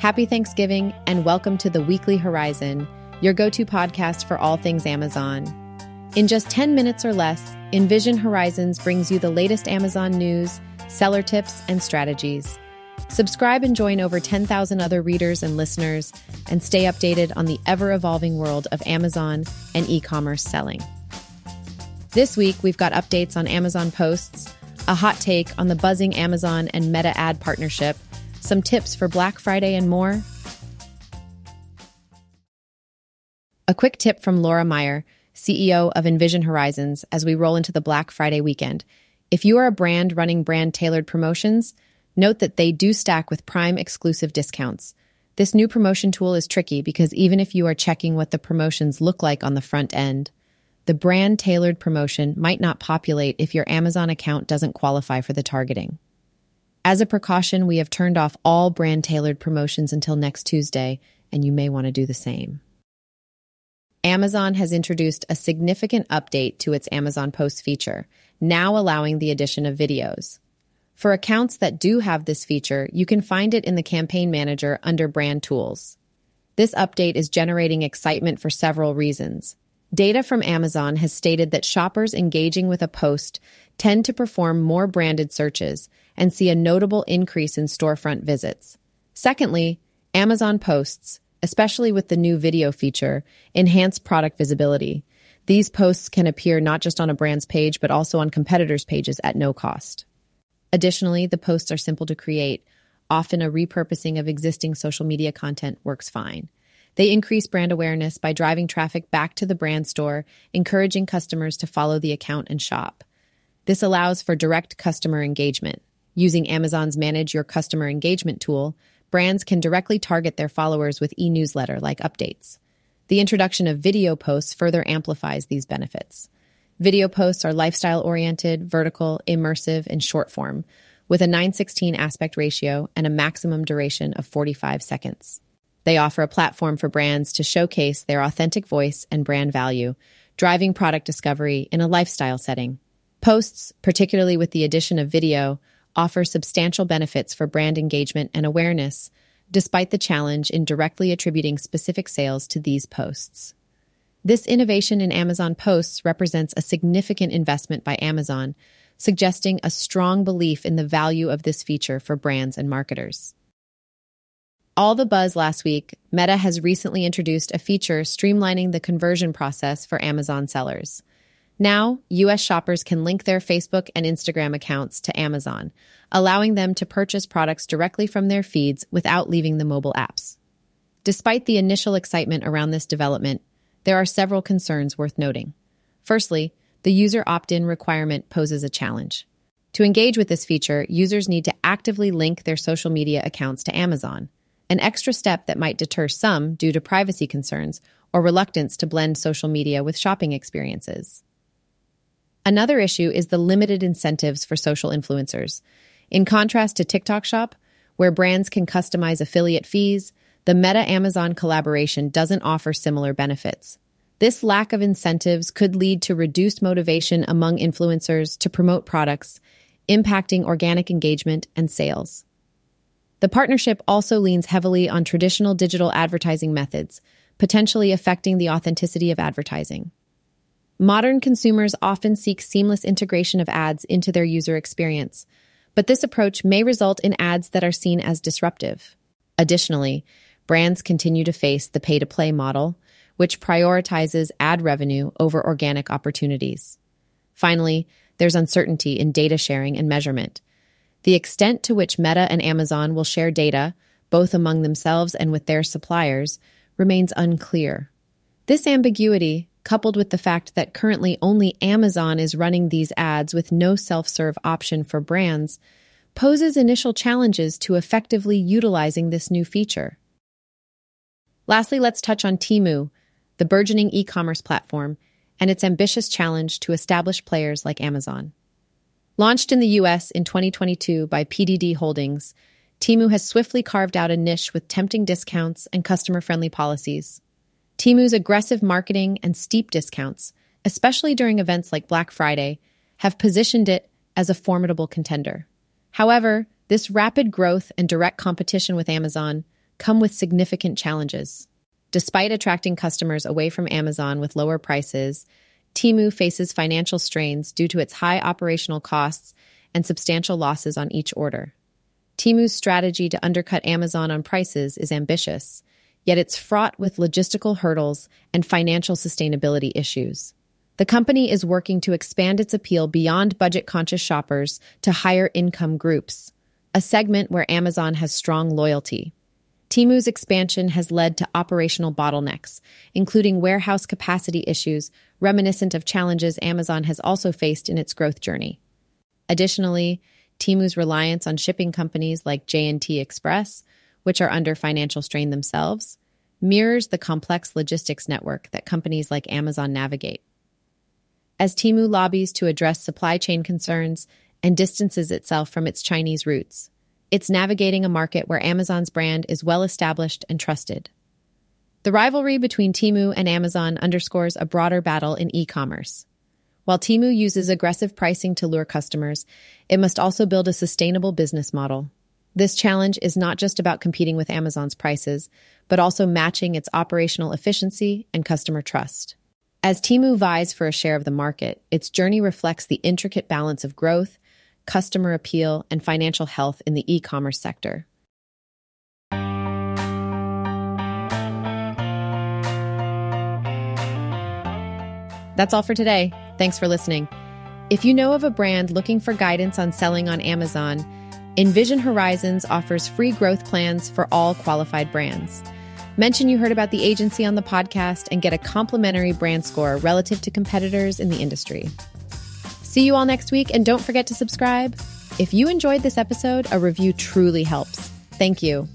Happy Thanksgiving and welcome to the Weekly Horizon, your go to podcast for all things Amazon. In just 10 minutes or less, Envision Horizons brings you the latest Amazon news, seller tips, and strategies. Subscribe and join over 10,000 other readers and listeners, and stay updated on the ever evolving world of Amazon and e commerce selling. This week, we've got updates on Amazon posts, a hot take on the buzzing Amazon and Meta ad partnership some tips for Black Friday, and more. A quick tip from Laura Meyer, CEO of Envision Horizons, as we roll into the Black Friday weekend. If you are a brand running brand tailored promotions, note that they do stack with Prime exclusive discounts. This new promotion tool is tricky because even if you are checking what the promotions look like on the front end, the brand tailored promotion might not populate if your Amazon account doesn't qualify for the targeting. As a precaution, we have turned off all brand tailored promotions until next Tuesday, and you may want to do the same. Amazon has introduced a significant update to its Amazon Post feature, now allowing the addition of videos. For accounts that do have this feature, you can find it in the Campaign Manager under Brand Tools. This update is generating excitement for several reasons. Data from Amazon has stated that shoppers engaging with a post tend to perform more branded searches and see a notable increase in storefront visits. Secondly, Amazon posts, especially with the new video feature, enhance product visibility. These posts can appear not just on a brand's page, but also on competitors' pages at no cost. Additionally, the posts are simple to create. Often a repurposing of existing social media content works fine. They increase brand awareness by driving traffic back to the brand store, encouraging customers to follow the account and shop. This allows for direct customer engagement. Using Amazon's Manage Your Customer Engagement tool, brands can directly target their followers with e newsletter like updates. The introduction of video posts further amplifies these benefits. Video posts are lifestyle oriented, vertical, immersive, and short form, with a 916 aspect ratio and a maximum duration of 45 seconds. They offer a platform for brands to showcase their authentic voice and brand value, driving product discovery in a lifestyle setting. Posts, particularly with the addition of video, offer substantial benefits for brand engagement and awareness, despite the challenge in directly attributing specific sales to these posts. This innovation in Amazon Posts represents a significant investment by Amazon, suggesting a strong belief in the value of this feature for brands and marketers. All the buzz last week, Meta has recently introduced a feature streamlining the conversion process for Amazon sellers. Now, US shoppers can link their Facebook and Instagram accounts to Amazon, allowing them to purchase products directly from their feeds without leaving the mobile apps. Despite the initial excitement around this development, there are several concerns worth noting. Firstly, the user opt in requirement poses a challenge. To engage with this feature, users need to actively link their social media accounts to Amazon, an extra step that might deter some due to privacy concerns or reluctance to blend social media with shopping experiences. Another issue is the limited incentives for social influencers. In contrast to TikTok Shop, where brands can customize affiliate fees, the Meta Amazon collaboration doesn't offer similar benefits. This lack of incentives could lead to reduced motivation among influencers to promote products, impacting organic engagement and sales. The partnership also leans heavily on traditional digital advertising methods, potentially affecting the authenticity of advertising. Modern consumers often seek seamless integration of ads into their user experience, but this approach may result in ads that are seen as disruptive. Additionally, brands continue to face the pay to play model, which prioritizes ad revenue over organic opportunities. Finally, there's uncertainty in data sharing and measurement. The extent to which Meta and Amazon will share data, both among themselves and with their suppliers, remains unclear. This ambiguity coupled with the fact that currently only Amazon is running these ads with no self serve option for brands, poses initial challenges to effectively utilizing this new feature. Lastly, let's touch on Temu, the burgeoning e commerce platform, and its ambitious challenge to established players like Amazon. Launched in the US in 2022 by PDD Holdings, Temu has swiftly carved out a niche with tempting discounts and customer friendly policies. Temu's aggressive marketing and steep discounts, especially during events like Black Friday, have positioned it as a formidable contender. However, this rapid growth and direct competition with Amazon come with significant challenges. Despite attracting customers away from Amazon with lower prices, Temu faces financial strains due to its high operational costs and substantial losses on each order. Temu's strategy to undercut Amazon on prices is ambitious, yet it's fraught with logistical hurdles and financial sustainability issues. The company is working to expand its appeal beyond budget conscious shoppers to higher income groups, a segment where Amazon has strong loyalty. Temu's expansion has led to operational bottlenecks, including warehouse capacity issues reminiscent of challenges Amazon has also faced in its growth journey. Additionally, Temu's reliance on shipping companies like J&T Express, which are under financial strain themselves, mirrors the complex logistics network that companies like Amazon navigate. As Temu lobbies to address supply chain concerns and distances itself from its Chinese roots, it's navigating a market where Amazon's brand is well established and trusted. The rivalry between Temu and Amazon underscores a broader battle in e commerce. While Temu uses aggressive pricing to lure customers, it must also build a sustainable business model. This challenge is not just about competing with Amazon's prices, but also matching its operational efficiency and customer trust. As Temu vies for a share of the market, its journey reflects the intricate balance of growth, customer appeal, and financial health in the e commerce sector. That's all for today. Thanks for listening. If you know of a brand looking for guidance on selling on Amazon, Envision Horizons offers free growth plans for all qualified brands. Mention you heard about the agency on the podcast and get a complimentary brand score relative to competitors in the industry. See you all next week, and don't forget to subscribe. If you enjoyed this episode, a review truly helps. Thank you.